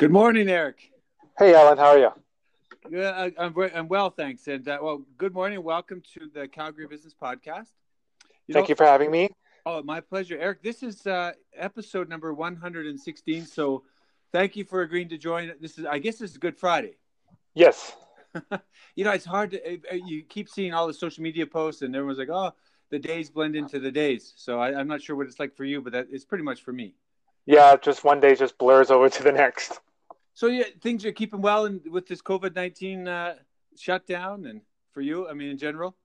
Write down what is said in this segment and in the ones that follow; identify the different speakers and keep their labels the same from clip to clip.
Speaker 1: Good morning, Eric.
Speaker 2: Hey, Alan. How are you?
Speaker 1: Yeah, I'm, I'm well, thanks. And uh, well, good morning. Welcome to the Calgary Business Podcast.
Speaker 2: You Thank know, you for having me.
Speaker 1: Oh, my pleasure, Eric. This is uh, episode number 116. So, thank you for agreeing to join. This is, I guess, this is Good Friday.
Speaker 2: Yes.
Speaker 1: you know, it's hard to. Uh, you keep seeing all the social media posts, and everyone's like, "Oh, the days blend into the days." So, I, am not sure what it's like for you, but that it's pretty much for me.
Speaker 2: Yeah, just one day just blurs over to the next.
Speaker 1: So yeah, things are keeping well and with this COVID nineteen uh, shutdown, and for you, I mean, in general.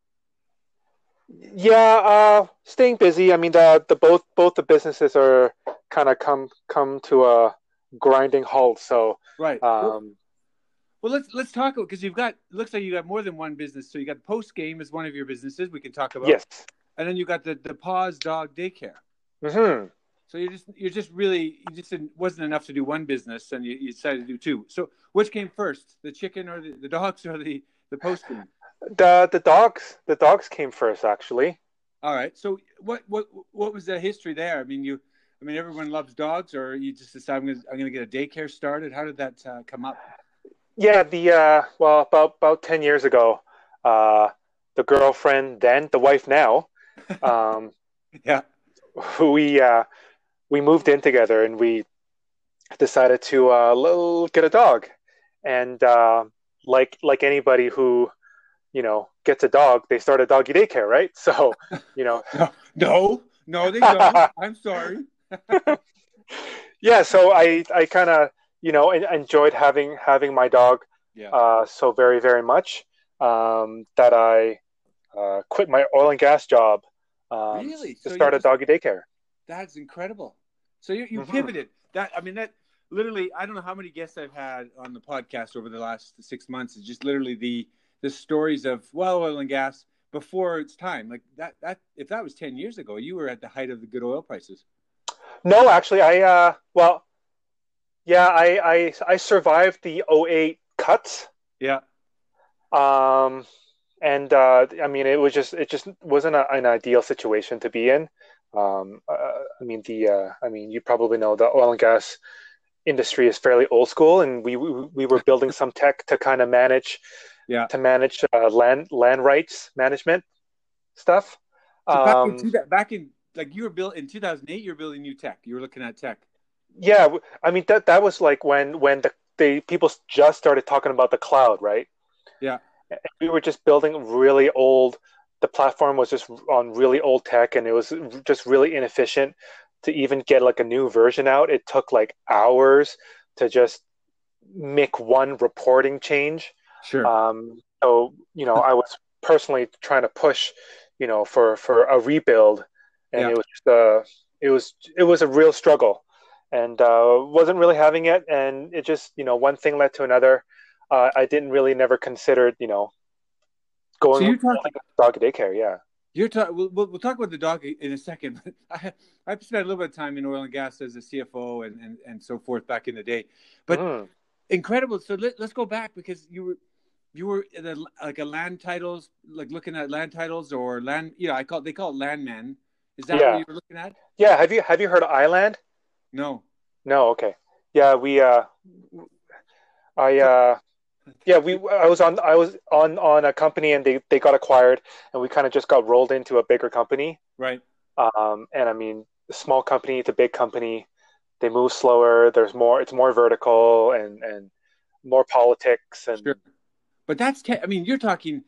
Speaker 2: Yeah, uh, staying busy. I mean, the the both both the businesses are kind of come come to a grinding halt. So
Speaker 1: right. Um, well, let's let's talk because you've got looks like you got more than one business. So you got Post Game as one of your businesses. We can talk about.
Speaker 2: Yes.
Speaker 1: And then you got the the Paws Dog Daycare.
Speaker 2: Hmm.
Speaker 1: So you just you're just really you just didn't wasn't enough to do one business, and you, you decided to do two. So which came first, the chicken or the, the dogs or the the post?
Speaker 2: The the dogs the dogs came first actually.
Speaker 1: All right. So what what what was the history there? I mean, you I mean everyone loves dogs, or you just decided I'm gonna I'm gonna get a daycare started. How did that uh, come up?
Speaker 2: Yeah, the uh, well about about ten years ago, uh, the girlfriend then the wife now, um,
Speaker 1: yeah,
Speaker 2: we uh, we moved in together and we decided to uh, get a dog. And uh, like like anybody who, you know, gets a dog, they start a doggy daycare, right? So, you know,
Speaker 1: no, no, they don't. I'm sorry.
Speaker 2: yeah, so I I kind of you know enjoyed having having my dog
Speaker 1: yeah.
Speaker 2: uh, so very very much um, that I uh, quit my oil and gas job um,
Speaker 1: really?
Speaker 2: to so start a doggy daycare.
Speaker 1: That's incredible. So you, you mm-hmm. pivoted. That I mean that literally I don't know how many guests I've had on the podcast over the last six months. It's just literally the the stories of well oil and gas before its time. Like that that if that was ten years ago, you were at the height of the good oil prices.
Speaker 2: No, actually I uh well yeah, I I I survived the 08 cuts.
Speaker 1: Yeah.
Speaker 2: Um and uh, I mean, it was just it just wasn't a, an ideal situation to be in. Um, uh, I mean, the uh, I mean, you probably know the oil and gas industry is fairly old school, and we we, we were building some tech to kind of manage,
Speaker 1: yeah,
Speaker 2: to manage uh, land land rights management stuff.
Speaker 1: So back, um, in back in like you were built in 2008, you were building new tech. You were looking at tech.
Speaker 2: Yeah, I mean that that was like when when the they people just started talking about the cloud, right?
Speaker 1: Yeah,
Speaker 2: we were just building really old the platform was just on really old tech and it was just really inefficient to even get like a new version out. It took like hours to just make one reporting change.
Speaker 1: Sure.
Speaker 2: Um, so you know i was personally trying to push you know for for a rebuild and yeah. it was just, uh it was it was a real struggle and uh wasn't really having it and it just you know one thing led to another. Uh, i didn't really never considered you know going so you're talking dog daycare, yeah.
Speaker 1: You're talking. We'll, we'll, talk about the dog in a second. I I've spent a little bit of time in oil and gas as a CFO and and, and so forth back in the day, but mm. incredible. So let, us go back because you were you were the, like a land titles, like looking at land titles or land. You know, I call they call it landman. Is that yeah. what you were looking at?
Speaker 2: Yeah. Have you have you heard of iLand?
Speaker 1: No.
Speaker 2: No. Okay. Yeah. We. uh I. uh yeah, we. I was on. I was on on a company, and they they got acquired, and we kind of just got rolled into a bigger company.
Speaker 1: Right.
Speaker 2: Um, and I mean, small company to big company, they move slower. There's more. It's more vertical and and more politics and. Sure.
Speaker 1: But that's. I mean, you're talking.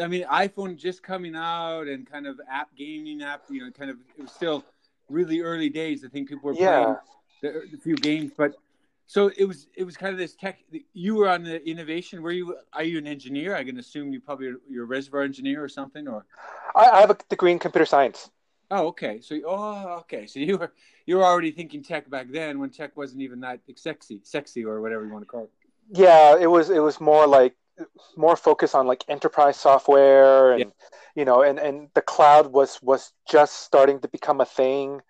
Speaker 1: I mean, iPhone just coming out and kind of app gaming app. You know, kind of. It was still really early days. I think people were
Speaker 2: yeah.
Speaker 1: playing the, the few games, but so it was it was kind of this tech. You were on the innovation. Were you? Are you an engineer? I can assume you probably you're a reservoir engineer or something. Or
Speaker 2: I, I have a degree in computer science.
Speaker 1: Oh, okay. So oh, okay. So you were you were already thinking tech back then when tech wasn't even that sexy, sexy or whatever you want to call it.
Speaker 2: Yeah, it was. It was more like more focus on like enterprise software and yeah. you know and and the cloud was was just starting to become a thing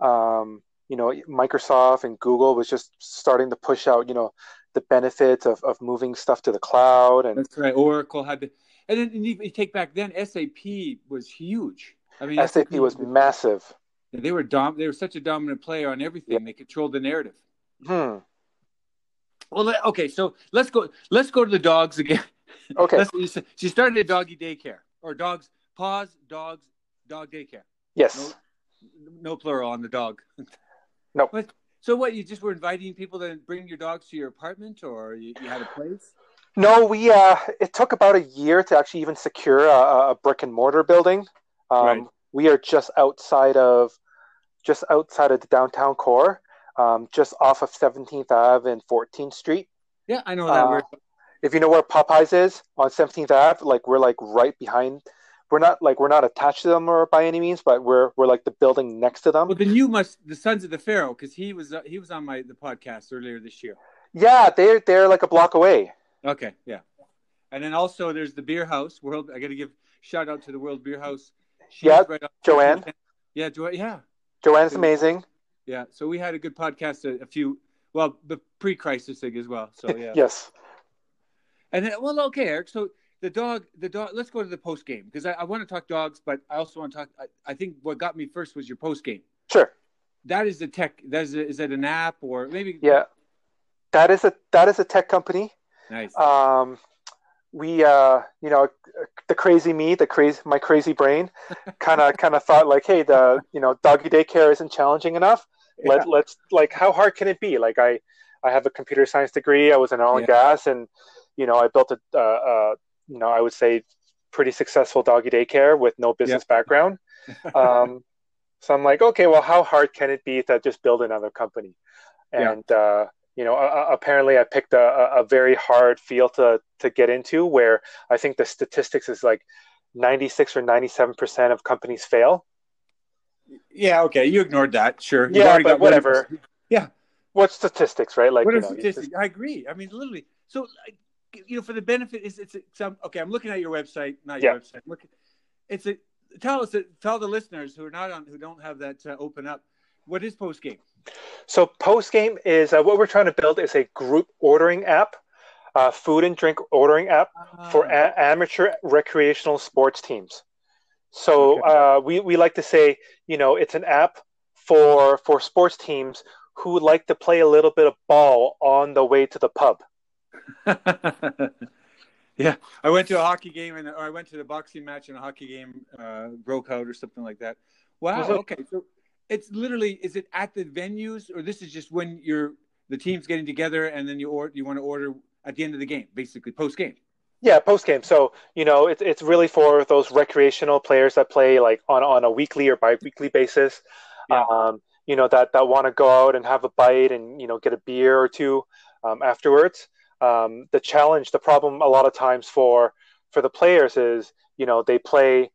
Speaker 2: um you know microsoft and google was just starting to push out you know the benefits of, of moving stuff to the cloud and
Speaker 1: that's right oracle had to and then you take back then sap was huge
Speaker 2: i mean sap, SAP was massive
Speaker 1: they were dom they were such a dominant player on everything yeah. they controlled the narrative
Speaker 2: hmm
Speaker 1: Well, okay, so let's go. Let's go to the dogs again.
Speaker 2: Okay.
Speaker 1: so you started a doggy daycare or dogs. Paws. Dogs. Dog daycare.
Speaker 2: Yes.
Speaker 1: No, no plural on the dog.
Speaker 2: No.
Speaker 1: But, so what? You just were inviting people to bring your dogs to your apartment, or you, you had a place?
Speaker 2: No, we. Uh, it took about a year to actually even secure a, a brick and mortar building. Um, right. We are just outside of, just outside of the downtown core, um, just off of 17th Ave and 14th Street.
Speaker 1: Yeah, I know that. Uh,
Speaker 2: if you know where Popeyes is on 17th Ave, like we're like right behind. We're not like we're not attached to them or by any means, but we're we're like the building next to them.
Speaker 1: Well, then you must the Sons of the Pharaoh because he was uh, he was on my the podcast earlier this year.
Speaker 2: Yeah, they're they're like a block away.
Speaker 1: Okay, yeah, and then also there's the Beer House World. I got to give shout out to the World Beer House.
Speaker 2: She's yeah, right Joanne.
Speaker 1: Yeah, jo- yeah.
Speaker 2: Joanne's amazing.
Speaker 1: Yeah, so we had a good podcast a, a few well the pre-crisis thing as well. So yeah.
Speaker 2: yes.
Speaker 1: And then, well, okay, Eric. So the dog, the dog. Let's go to the post game because I, I, want to talk dogs, but I also want to talk. I, I, think what got me first was your post game.
Speaker 2: Sure.
Speaker 1: That is the tech. That is, a, is that an app or maybe?
Speaker 2: Yeah, that is a that is a tech company.
Speaker 1: Nice.
Speaker 2: Um, we uh, you know, the crazy me, the crazy my crazy brain, kind of kind of thought like, hey, the you know, doggy daycare isn't challenging enough. Yeah. Let let's like, how hard can it be? Like I. I have a computer science degree. I was in oil and gas, and you know, I built a, uh, uh, you know, I would say pretty successful doggy daycare with no business background. Um, so I'm like, okay, well, how hard can it be to just build another company? And, yeah. uh, you know, uh, apparently I picked a, a very hard field to, to get into where I think the statistics is like 96 or 97% of companies fail.
Speaker 1: Yeah. Okay. You ignored that. Sure.
Speaker 2: yeah. But whatever.
Speaker 1: Yeah.
Speaker 2: What statistics, right? Like,
Speaker 1: what
Speaker 2: you
Speaker 1: know, statistics? Just... I agree. I mean, literally. So you know, for the benefit is it's some okay. I'm looking at your website, not your yeah. website. Look, it's a tell us tell the listeners who are not on who don't have that uh, open up. What is post game?
Speaker 2: So post game is uh, what we're trying to build is a group ordering app, uh, food and drink ordering app for ah. a- amateur recreational sports teams. So okay. Uh, we we like to say, you know, it's an app for for sports teams who would like to play a little bit of ball on the way to the pub.
Speaker 1: yeah, I went to a hockey game and or I went to the boxing match and a hockey game uh, broke out or something like that. Wow. Okay, so it's literally is it at the venues or this is just when you're the team's getting together and then you you want to order at the end of the game, basically post game.
Speaker 2: Yeah, post game. So you know, it's it's really for those recreational players that play like on on a weekly or bi-weekly basis. Yeah. Um, you know that that want to go out and have a bite and you know get a beer or two um, afterwards um, the challenge, the problem a lot of times for for the players is, you know, they play,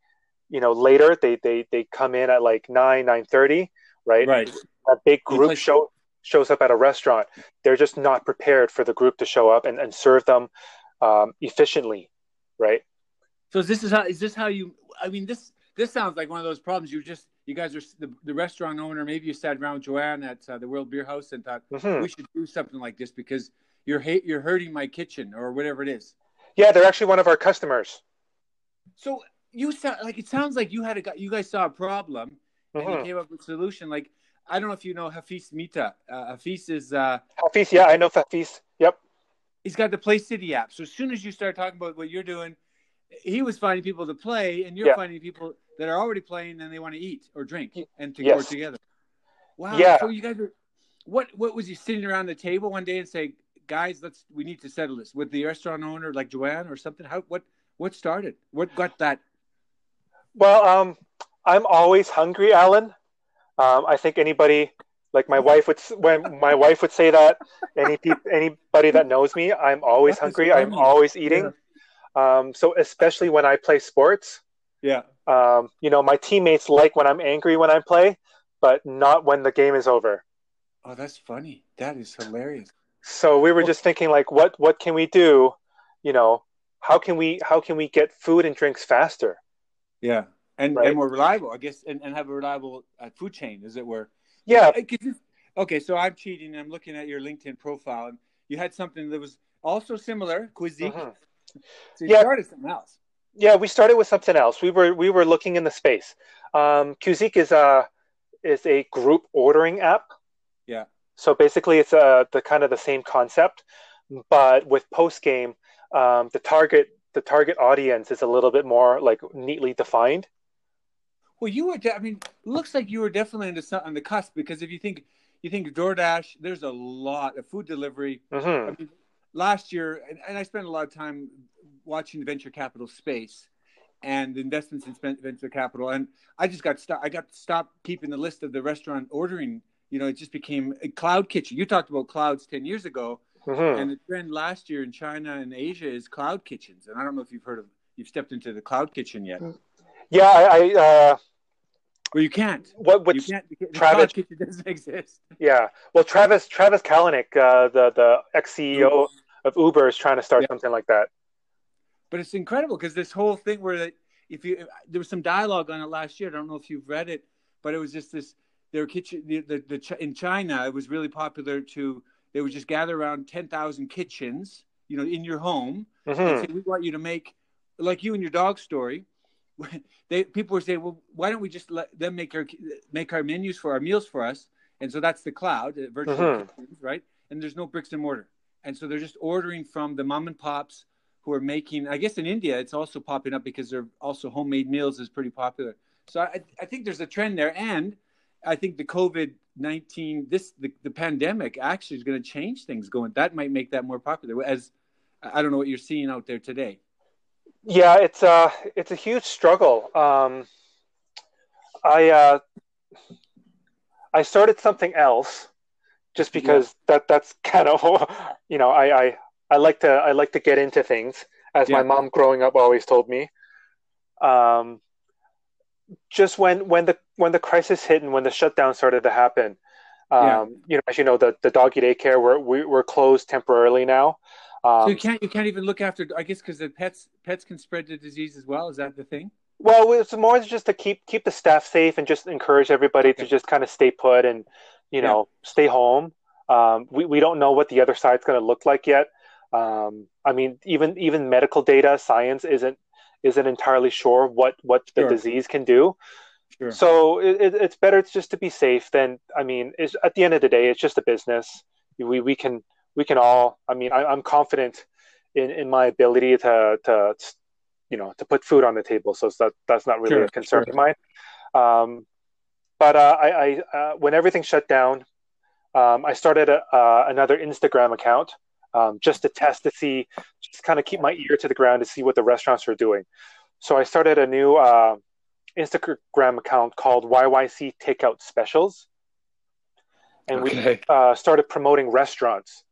Speaker 2: you know, later. They they they come in at like nine nine thirty, right?
Speaker 1: Right.
Speaker 2: A big group show shows up at a restaurant. They're just not prepared for the group to show up and, and serve them um, efficiently, right?
Speaker 1: So is this is how is this how you? I mean, this this sounds like one of those problems. You just you guys are the, the restaurant owner. Maybe you sat around Joanne at uh, the World Beer House and thought mm-hmm. we should do something like this because you're hate you're hurting my kitchen or whatever it is.
Speaker 2: Yeah, they're actually one of our customers.
Speaker 1: So you sound like it sounds like you had a you guys saw a problem and mm-hmm. you came up with a solution. Like I don't know if you know Hafiz Mita. Uh, Hafiz is uh,
Speaker 2: Hafiz. Yeah, I know Hafiz. Yep.
Speaker 1: He's got the Play City app. So as soon as you start talking about what you're doing, he was finding people to play, and you're yeah. finding people that are already playing and they want to eat or drink and to yes. go together. Wow. Yeah. So you guys are. What what was he sitting around the table one day and say, guys, let's we need to settle this with the restaurant owner, like Joanne or something. How what what started? What got that?
Speaker 2: Well, um, I'm always hungry, Alan. Um, I think anybody like my wife would when my wife would say that any anybody that knows me, I'm always hungry. I'm always eating. Yeah. Um, so especially when I play sports.
Speaker 1: Yeah.
Speaker 2: Um, you know, my teammates like when I'm angry when I play, but not when the game is over.
Speaker 1: Oh, that's funny. That is hilarious.
Speaker 2: So we were just thinking like what what can we do? You know, how can we how can we get food and drinks faster?
Speaker 1: Yeah. And right? and more reliable, I guess, and, and have a reliable uh, food chain, as it were.
Speaker 2: Yeah.
Speaker 1: Okay, so I'm cheating. I'm looking at your LinkedIn profile, and you had something that was also similar, Cuisine. Mm-hmm. So you yeah. started something else.
Speaker 2: Yeah, we started with something else. We were we were looking in the space. Um, is a is a group ordering app. So basically, it's uh, the kind of the same concept, but with post game, um, the target the target audience is a little bit more like neatly defined.
Speaker 1: Well, you were. De- I mean, looks like you were definitely into some, on the cusp because if you think you think DoorDash, there's a lot of food delivery.
Speaker 2: Mm-hmm.
Speaker 1: I mean, last year, and, and, I spent a lot of time watching the venture capital space and investments in venture capital, and I just got stopped. I got stopped keeping the list of the restaurant ordering. You know, it just became a cloud kitchen. You talked about clouds ten years ago, mm-hmm. and the trend last year in China and Asia is cloud kitchens. And I don't know if you've heard of, you've stepped into the cloud kitchen yet.
Speaker 2: Yeah, I. I uh...
Speaker 1: Well, you can't.
Speaker 2: What? Which
Speaker 1: you can't, the
Speaker 2: Travis
Speaker 1: kitchen doesn't exist.
Speaker 2: Yeah. Well, Travis Travis Kalanick, uh, the the ex CEO of Uber, is trying to start yeah. something like that.
Speaker 1: But it's incredible because this whole thing where if you there was some dialogue on it last year. I don't know if you've read it, but it was just this. Their kitchen, the, the, the in China, it was really popular to. They would just gather around ten thousand kitchens, you know, in your home,
Speaker 2: mm-hmm.
Speaker 1: and say, "We want you to make like you and your dog story." they people were saying, "Well, why don't we just let them make our make our menus for our meals for us?" And so that's the cloud, uh, virtual mm-hmm. kitchens, right? And there's no bricks and mortar, and so they're just ordering from the mom and pops who are making. I guess in India, it's also popping up because they're also homemade meals is pretty popular. So I, I think there's a trend there, and I think the COVID nineteen this the, the pandemic actually is going to change things. Going that might make that more popular. As I don't know what you're seeing out there today.
Speaker 2: Yeah, it's a uh, it's a huge struggle. Um, I uh, I started something else just because yeah. that that's kind of you know I, I I like to I like to get into things as yeah. my mom growing up always told me. Um, just when when the when the crisis hit and when the shutdown started to happen, um, yeah. you know, as you know, the the doggy daycare we're we, we're closed temporarily now.
Speaker 1: Um, so you can't you can't even look after. I guess because the pets pets can spread the disease as well. Is that the thing?
Speaker 2: Well, it's more just to keep keep the staff safe and just encourage everybody okay. to just kind of stay put and you know yeah. stay home. Um, we we don't know what the other side's going to look like yet. Um, I mean, even even medical data science isn't isn't entirely sure what what the sure. disease can do. Sure. So it, it's better just to be safe than I mean. at the end of the day, it's just a business. We we can we can all. I mean, I, am confident in, in my ability to to you know to put food on the table. So that that's not really sure, a concern of mine. Um, but uh, I, I uh, when everything shut down, um, I started a, uh, another Instagram account um, just to test to see, just kind of keep my ear to the ground to see what the restaurants are doing. So I started a new uh, Instagram account called YYC Takeout Specials, and okay. we uh, started promoting restaurants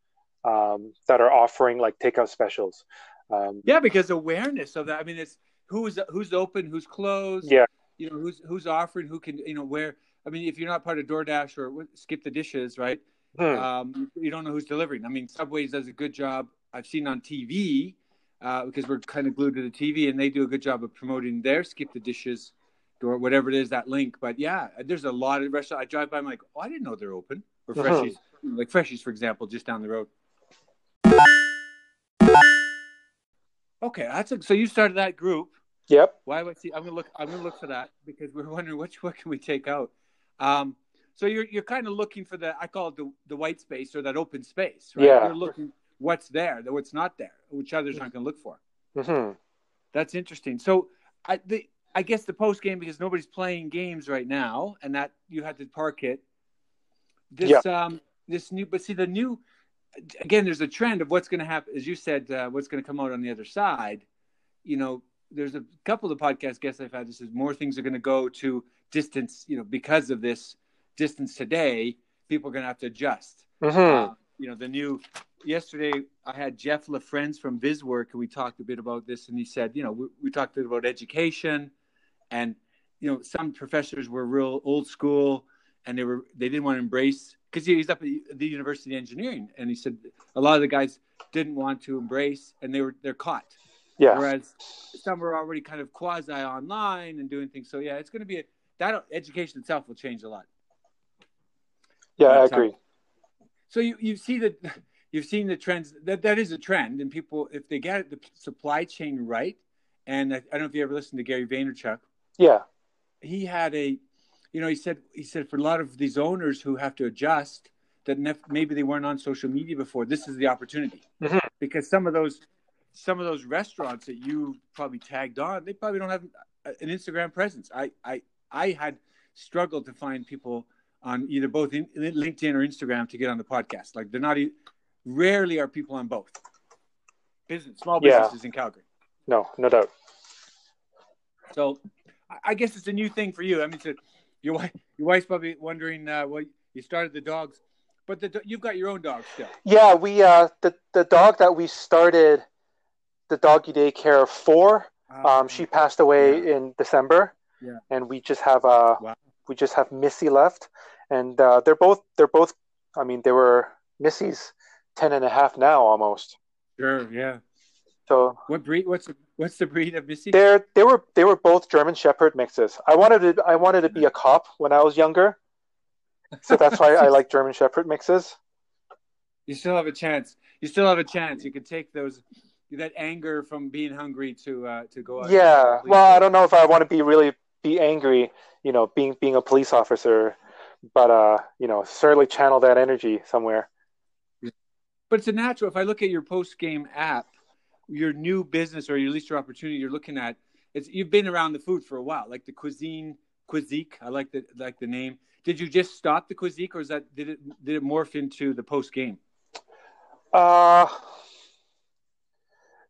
Speaker 2: um, that are offering like takeout specials. Um,
Speaker 1: yeah, because awareness of that. I mean, it's who's who's open, who's closed.
Speaker 2: Yeah,
Speaker 1: you know who's who's offering, who can you know where. I mean, if you're not part of DoorDash or Skip the Dishes, right? Hmm. Um, you don't know who's delivering. I mean, Subways does a good job. I've seen on TV uh, because we're kind of glued to the TV, and they do a good job of promoting their Skip the Dishes or whatever it is that link. But yeah, there's a lot of restaurants. I drive by, I'm like, oh, I didn't know they're open. Or uh-huh. Freshies, like Freshies, for example, just down the road. Okay, that's a, so you started that group.
Speaker 2: Yep.
Speaker 1: Why would see? I'm gonna look. I'm gonna look for that because we're wondering which what can we take out. Um, so you're you're kind of looking for the I call it the the white space or that open space, right?
Speaker 2: Yeah.
Speaker 1: You're looking what's there, what's not there, which others aren't going to look for.
Speaker 2: Mm-hmm.
Speaker 1: That's interesting. So I the I guess the post game because nobody's playing games right now, and that you had to park it. This yeah. um this new, but see the new again. There's a trend of what's going to happen, as you said, uh, what's going to come out on the other side. You know, there's a couple of podcast guests I've had. This is more things are going to go to distance. You know, because of this distance today, people are going to have to adjust.
Speaker 2: Mm-hmm. Uh,
Speaker 1: you know, the new yesterday I had Jeff LaFrenz from VizworX, and we talked a bit about this, and he said, you know, we, we talked a bit about education, and you know, some professors were real old school, and they were they didn't want to embrace because he's up at the University of Engineering, and he said a lot of the guys didn't want to embrace, and they were they're caught.
Speaker 2: Yeah.
Speaker 1: Whereas some were already kind of quasi online and doing things. So yeah, it's going to be a, that education itself will change a lot.
Speaker 2: Yeah, I agree.
Speaker 1: So you you see that you've seen the trends that that is a trend, and people if they get the supply chain right, and I, I don't know if you ever listened to Gary Vaynerchuk.
Speaker 2: Yeah,
Speaker 1: he had a, you know, he said he said for a lot of these owners who have to adjust, that nef- maybe they weren't on social media before. This is the opportunity
Speaker 2: mm-hmm.
Speaker 1: because some of those some of those restaurants that you probably tagged on, they probably don't have an Instagram presence. I I I had struggled to find people on either both in, LinkedIn or Instagram to get on the podcast. Like they're not. Rarely are people on both. Business, small businesses yeah. in Calgary.
Speaker 2: No, no doubt.
Speaker 1: So, I guess it's a new thing for you. I mean, so your wife, your wife's probably wondering uh, well, you started the dogs, but the, you've got your own dog still.
Speaker 2: Yeah, we uh, the the dog that we started the doggy daycare for. Uh, um, she passed away yeah. in December.
Speaker 1: Yeah.
Speaker 2: And we just have a wow. We just have Missy left, and uh, they're both they're both. I mean, they were Missy's ten and a half now almost.
Speaker 1: Sure. Yeah.
Speaker 2: So
Speaker 1: what breed? What's the, what's the breed of Missy?
Speaker 2: They're they were they were both German Shepherd mixes. I wanted to I wanted to be a cop when I was younger, so that's why I like German Shepherd mixes.
Speaker 1: You still have a chance. You still have a chance. You could take those that anger from being hungry to uh, to go out.
Speaker 2: Yeah. Well, I don't know if I want to be really be angry. You know, being being a police officer, but uh, you know, certainly channel that energy somewhere.
Speaker 1: But it's a natural. If I look at your post game app, your new business or your least your opportunity you're looking at, it's you've been around the food for a while, like the cuisine Quizzique. I like the like the name. Did you just stop the Quizzique, or is that did it did it morph into the post game?
Speaker 2: Uh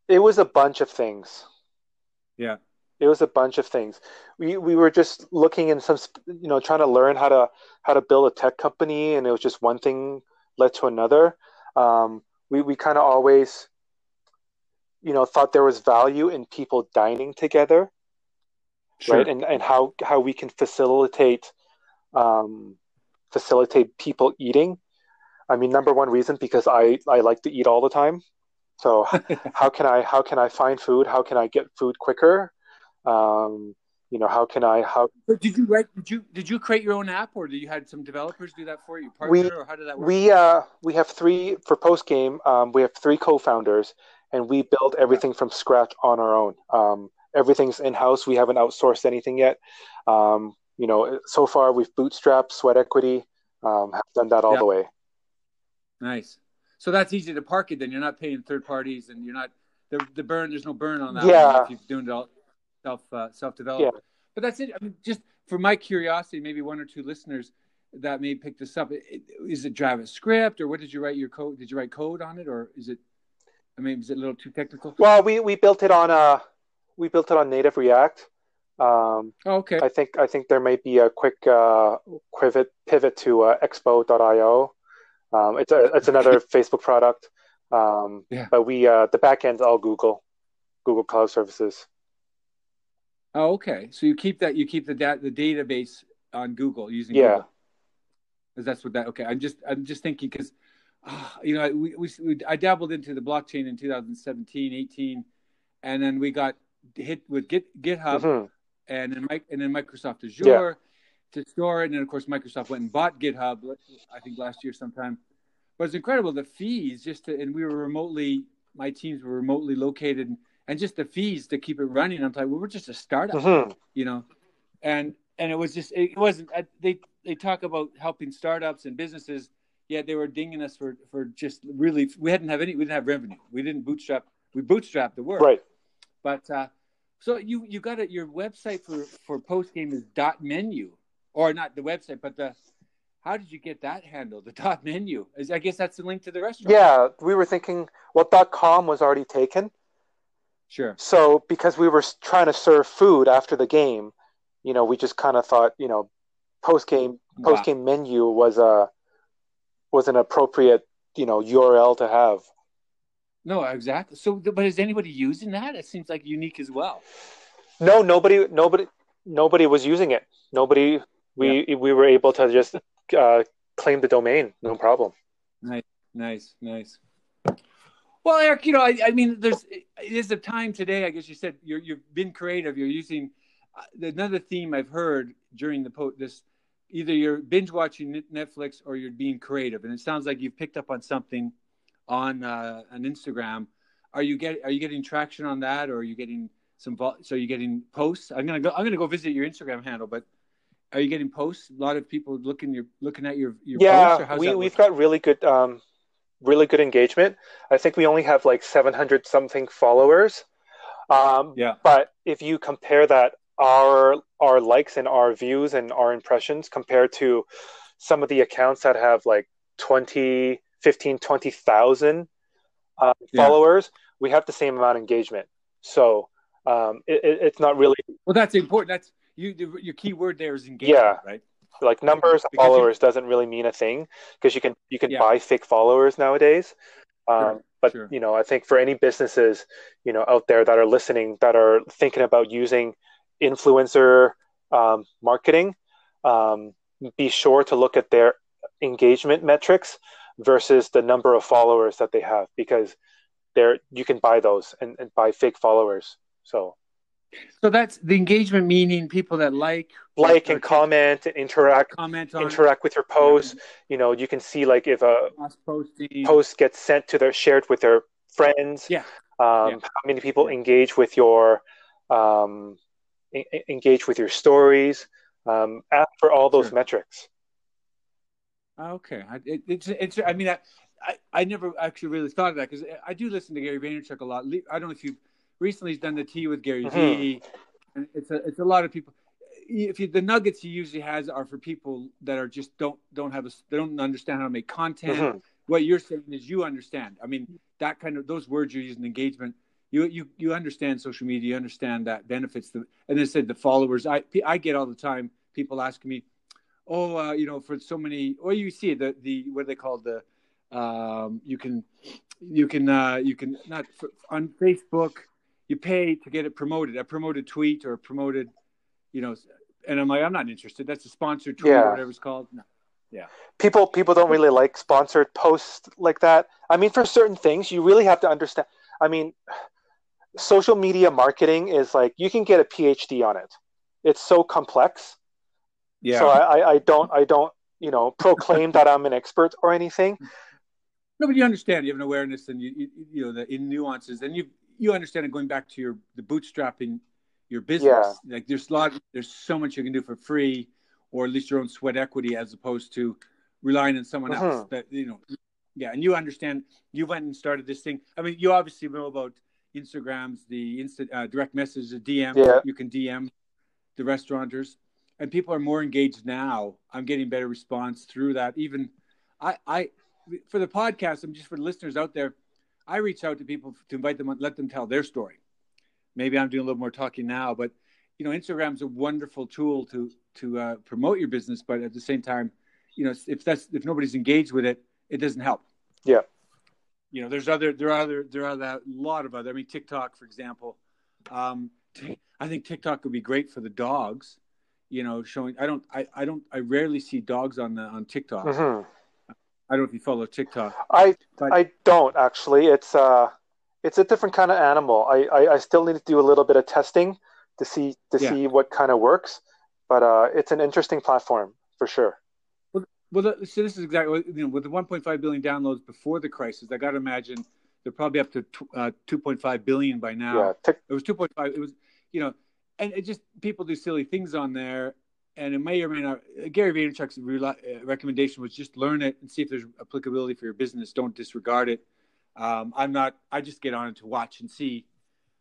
Speaker 2: it was a bunch of things.
Speaker 1: Yeah.
Speaker 2: It was a bunch of things. We we were just looking in some you know trying to learn how to how to build a tech company and it was just one thing led to another. Um, we we kind of always you know thought there was value in people dining together sure. right and and how how we can facilitate um, facilitate people eating i mean number one reason because i i like to eat all the time so how can I how can I find food? How can I get food quicker? Um, you know, how can I how?
Speaker 1: did you write? Did you did you create your own app, or did you had some developers do that for you? Partner,
Speaker 2: we,
Speaker 1: or how did that work?
Speaker 2: We uh we have three for post game. Um, we have three co-founders, and we build everything from scratch on our own. Um, everything's in house. We haven't outsourced anything yet. Um, you know, so far we've bootstrapped, sweat equity, um, have done that all yeah. the way.
Speaker 1: Nice. So that's easy to park it. Then you're not paying third parties, and you're not the the burn. There's no burn on that.
Speaker 2: Yeah,
Speaker 1: if you're doing it all self uh, self development. Yeah. But that's it. I mean, just for my curiosity, maybe one or two listeners that may pick this up. Is it JavaScript, or what did you write your code? Did you write code on it, or is it? I mean, is it a little too technical?
Speaker 2: Well, we we built it on a uh, we built it on native React. Um,
Speaker 1: oh, okay.
Speaker 2: I think I think there might be a quick uh, pivot pivot to uh, Expo.io. Um, it's a, it's another Facebook product. Um, yeah. But we uh, the backend's all Google, Google Cloud Services.
Speaker 1: Oh, okay. So you keep that you keep the da- the database on Google using
Speaker 2: yeah.
Speaker 1: Google. Because that's what that. Okay, I'm just I'm just thinking because, uh, ah, you know, we, we, we I dabbled into the blockchain in 2017, 18, and then we got hit with Git GitHub, mm-hmm. and then and then Microsoft Azure. Yeah to store it. And then, of course, Microsoft went and bought GitHub, I think last year sometime. But it's incredible the fees just to, and we were remotely, my teams were remotely located, and just the fees to keep it running. I'm like, well, we're just a startup, mm-hmm. you know, and and it was just it wasn't. They they talk about helping startups and businesses, yet they were dinging us for for just really. We hadn't have any. We didn't have revenue. We didn't bootstrap. We bootstrapped the work,
Speaker 2: right?
Speaker 1: But uh, so you you got it. Your website for for post game is dot menu or not the website, but the how did you get that handle? The dot menu I guess that's the link to the restaurant.
Speaker 2: Yeah, we were thinking well dot com was already taken.
Speaker 1: Sure.
Speaker 2: So because we were trying to serve food after the game, you know, we just kind of thought, you know, post game post game wow. menu was a was an appropriate, you know, URL to have.
Speaker 1: No, exactly. So, but is anybody using that? It seems like unique as well.
Speaker 2: No, nobody, nobody, nobody was using it. Nobody we yeah. we were able to just uh, claim the domain, no problem.
Speaker 1: Nice, nice, nice. Well, Eric, you know, I, I mean, there's it is a time today. I guess you said you have been creative. You're using uh, another theme I've heard during the po- this. Either you're binge watching Netflix or you're being creative, and it sounds like you've picked up on something on uh, on Instagram. Are you get Are you getting traction on that, or are you getting some? Vol- so you're getting posts. I'm gonna go. I'm gonna go visit your Instagram handle, but are you getting posts? A lot of people looking your looking at your your
Speaker 2: yeah. we we've got really good um, really good engagement. I think we only have like seven hundred something followers. Um,
Speaker 1: yeah.
Speaker 2: But if you compare that our our likes and our views and our impressions compared to some of the accounts that have like 20 15 20,000 uh, yeah. followers we have the same amount of engagement so um, it, it's not really
Speaker 1: well that's important that's you your key word there is engagement yeah. right
Speaker 2: like numbers of followers you, doesn't really mean a thing because you can you can yeah. buy fake followers nowadays um, sure, but sure. you know i think for any businesses you know out there that are listening that are thinking about using influencer um, marketing um, be sure to look at their engagement metrics versus the number of followers that they have because there you can buy those and, and buy fake followers so
Speaker 1: so that's the engagement meaning people that like
Speaker 2: like and comment and interact comment on interact with your post yeah. you know you can see like if a post gets sent to their shared with their friends
Speaker 1: yeah,
Speaker 2: um, yeah. how many people yeah. engage with your um, engage with your stories um, ask for all those sure. metrics
Speaker 1: okay it, it's it's i mean I, I, I never actually really thought of that because i do listen to gary vaynerchuk a lot i don't know if you've recently he's done the tea with Gary mm-hmm. Vee. And it's a it's a lot of people. If you, the nuggets he usually has are for people that are just don't don't have a they don't understand how to make content. Mm-hmm. What you're saying is you understand. I mean that kind of those words you're using engagement. You you you understand social media. You understand that benefits the and they said the followers. I I get all the time people asking me, oh uh, you know for so many. Or you see the the what they call the um, you can you can uh, you can not for, on Facebook you pay to get it promoted, a promoted tweet or a promoted, you know, and I'm like, I'm not interested. That's a sponsored tweet yeah. or whatever it's called. No. Yeah.
Speaker 2: People people don't really like sponsored posts like that. I mean, for certain things, you really have to understand. I mean, social media marketing is like you can get a PhD on it. It's so complex. Yeah. So I, I don't I don't you know proclaim that I'm an expert or anything.
Speaker 1: No, but you understand. You have an awareness, and you you, you know the in nuances, and you you understand it going back to your the bootstrapping your business. Yeah. Like there's a lot, there's so much you can do for free, or at least your own sweat equity, as opposed to relying on someone else. Uh-huh. That you know, yeah. And you understand. You went and started this thing. I mean, you obviously know about Instagrams, the instant uh, direct message, the DM. Yeah. You can DM the restaurateurs, and people are more engaged now. I'm getting better response through that. Even I, I for the podcast, I'm just for the listeners out there. I reach out to people to invite them, let them tell their story. Maybe I'm doing a little more talking now, but you know, Instagram's a wonderful tool to to uh, promote your business, but at the same time, you know, if that's if nobody's engaged with it, it doesn't help.
Speaker 2: Yeah.
Speaker 1: You know, there's other there are other there are that lot of other. I mean, TikTok, for example. Um, I think TikTok would be great for the dogs. You know, showing I don't I, I don't I rarely see dogs on the on TikTok. Mm-hmm. I don't know if you follow TikTok.
Speaker 2: I but... I don't actually. It's uh it's a different kind of animal. I, I, I still need to do a little bit of testing to see to yeah. see what kind of works, but uh, it's an interesting platform for sure.
Speaker 1: Well, well, so this is exactly you know with the 1.5 billion downloads before the crisis. I got to imagine they're probably up to uh, 2.5 billion by now. Yeah, tic- it was 2.5. It was you know, and it just people do silly things on there, and it may or may not. Gary Vaynerchuk's uh, recommendation was just learn it and see if there's applicability for your business. Don't disregard it. Um, I'm not. I just get on it to watch and see.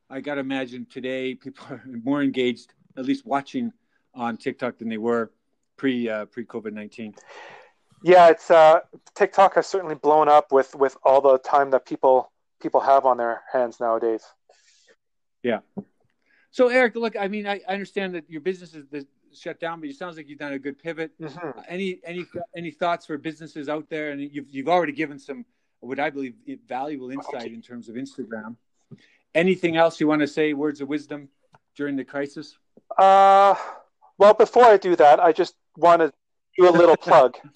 Speaker 1: I got to imagine today people are more engaged, at least watching on TikTok than they were pre uh, pre COVID nineteen.
Speaker 2: Yeah, it's uh, TikTok has certainly blown up with with all the time that people people have on their hands nowadays.
Speaker 1: Yeah. So Eric, look, I mean, I, I understand that your business is the, shut down, but it sounds like you've done a good pivot. Mm-hmm. Uh, any any any thoughts for businesses out there? And you've you've already given some what I believe valuable insight in terms of Instagram. Anything else you want to say? Words of wisdom during the crisis?
Speaker 2: Uh, well, before I do that, I just want to do a little plug.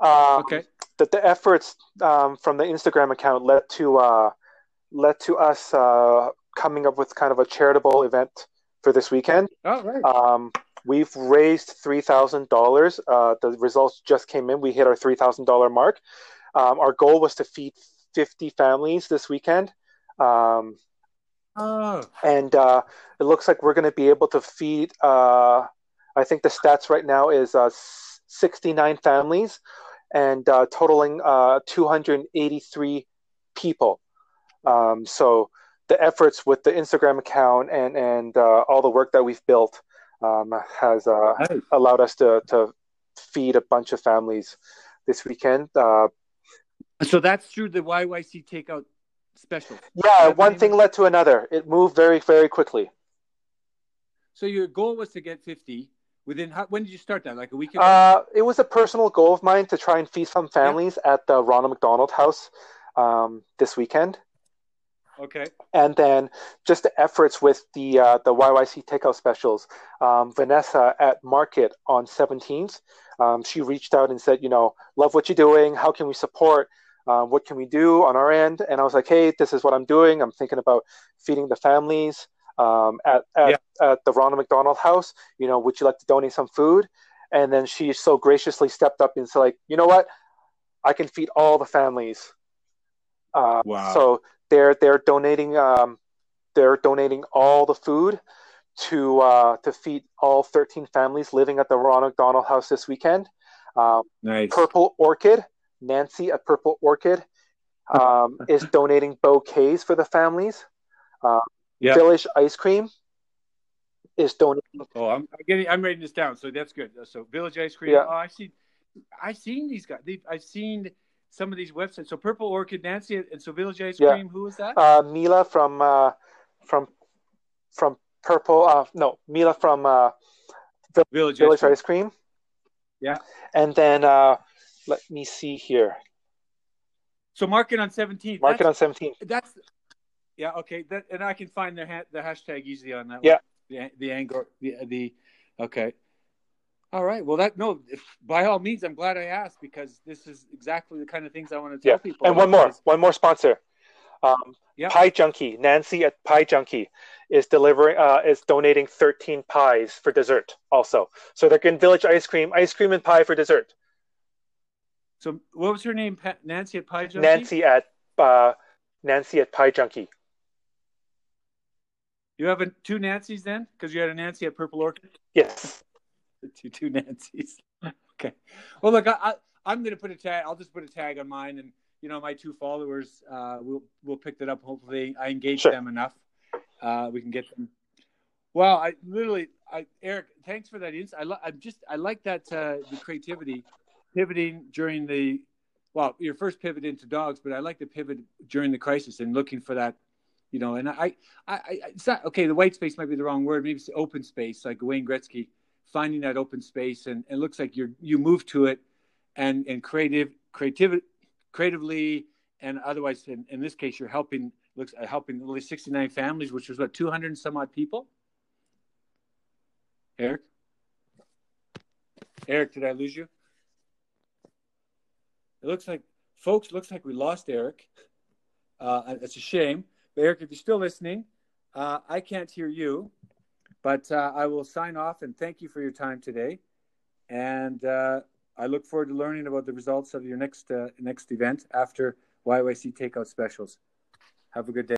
Speaker 2: Um,
Speaker 1: okay.
Speaker 2: That the efforts um, from the Instagram account led to uh, led to us uh, coming up with kind of a charitable event for this weekend.
Speaker 1: Oh, right.
Speaker 2: Um, We've raised three thousand uh, dollars. The results just came in. We hit our three thousand dollar mark. Um, our goal was to feed fifty families this weekend. Um,
Speaker 1: oh.
Speaker 2: And uh, it looks like we're going to be able to feed uh, I think the stats right now is uh, 69 families and uh, totaling uh, 283 people. Um, so the efforts with the Instagram account and and uh, all the work that we've built um, has uh, allowed us to to feed a bunch of families this weekend. Uh,
Speaker 1: so that's through the YYC takeout special.
Speaker 2: Yeah, one thing led to another. It moved very very quickly.
Speaker 1: So your goal was to get 50 within how, when did you start that like a week ago
Speaker 2: uh, it was a personal goal of mine to try and feed some families yeah. at the ronald mcdonald house um, this weekend
Speaker 1: okay
Speaker 2: and then just the efforts with the uh, the yyc takeout specials um, vanessa at market on 17th um, she reached out and said you know love what you're doing how can we support uh, what can we do on our end and i was like hey this is what i'm doing i'm thinking about feeding the families um, at at, yeah. at the Ronald McDonald House. You know, would you like to donate some food? And then she so graciously stepped up and said, like, you know what, I can feed all the families. Uh, wow. So they're they're donating um, they're donating all the food to uh, to feed all 13 families living at the Ronald McDonald House this weekend. Um,
Speaker 1: nice.
Speaker 2: Purple Orchid, Nancy at Purple Orchid, um, is donating bouquets for the families. Uh, yeah. Village Ice Cream is donating.
Speaker 1: Oh, I'm, getting. I'm writing this down, so that's good. So Village Ice Cream. Yeah. Oh, I see. I've seen these guys. They've, I've seen some of these websites. So Purple Orchid, Nancy, and so Village Ice yeah. Cream. Who is that?
Speaker 2: Uh, Mila from uh, from from Purple. Uh, no, Mila from uh, Village, Village Ice, Cream. Ice Cream.
Speaker 1: Yeah.
Speaker 2: And then uh, let me see here.
Speaker 1: So market on 17th.
Speaker 2: Market on 17th.
Speaker 1: That's yeah, okay. That and I can find the ha- the hashtag easily on that.
Speaker 2: Yeah.
Speaker 1: One. The the angle the the okay. All right. Well, that no. If, by all means, I'm glad I asked because this is exactly the kind of things I want to tell
Speaker 2: yeah.
Speaker 1: people.
Speaker 2: And one more, one more sponsor. Um, yeah. Pie Junkie Nancy at Pie Junkie is delivering uh, is donating 13 pies for dessert also. So they're getting Village ice cream, ice cream and pie for dessert.
Speaker 1: So what was her name? Nancy at Pie Junkie.
Speaker 2: Nancy at uh, Nancy at Pie Junkie.
Speaker 1: You have a, two Nancys then, because you had a Nancy at Purple Orchid.
Speaker 2: Yes.
Speaker 1: Two two Nancys. okay. Well, look, I, I am going to put a tag. I'll just put a tag on mine, and you know, my two followers uh, will will pick that up. Hopefully, I engage sure. them enough. Uh, we can get them. Well, I literally, I Eric, thanks for that insight. I, lo- I'm just, I like that uh, the creativity, pivoting during the, well, your first pivot into dogs, but I like the pivot during the crisis and looking for that you know, and I, I, I, it's not okay. The white space might be the wrong word. Maybe it's open space, like Wayne Gretzky, finding that open space, and it looks like you're you move to it, and and creative, creativity, creatively, and otherwise, in, in this case, you're helping looks uh, helping only 69 families, which was what 200 and some odd people. Eric, Eric, did I lose you? It looks like, folks, looks like we lost Eric. Uh, it's a shame. But Eric, if you're still listening, uh, I can't hear you, but uh, I will sign off and thank you for your time today. And uh, I look forward to learning about the results of your next uh, next event after YYC Takeout Specials. Have a good day.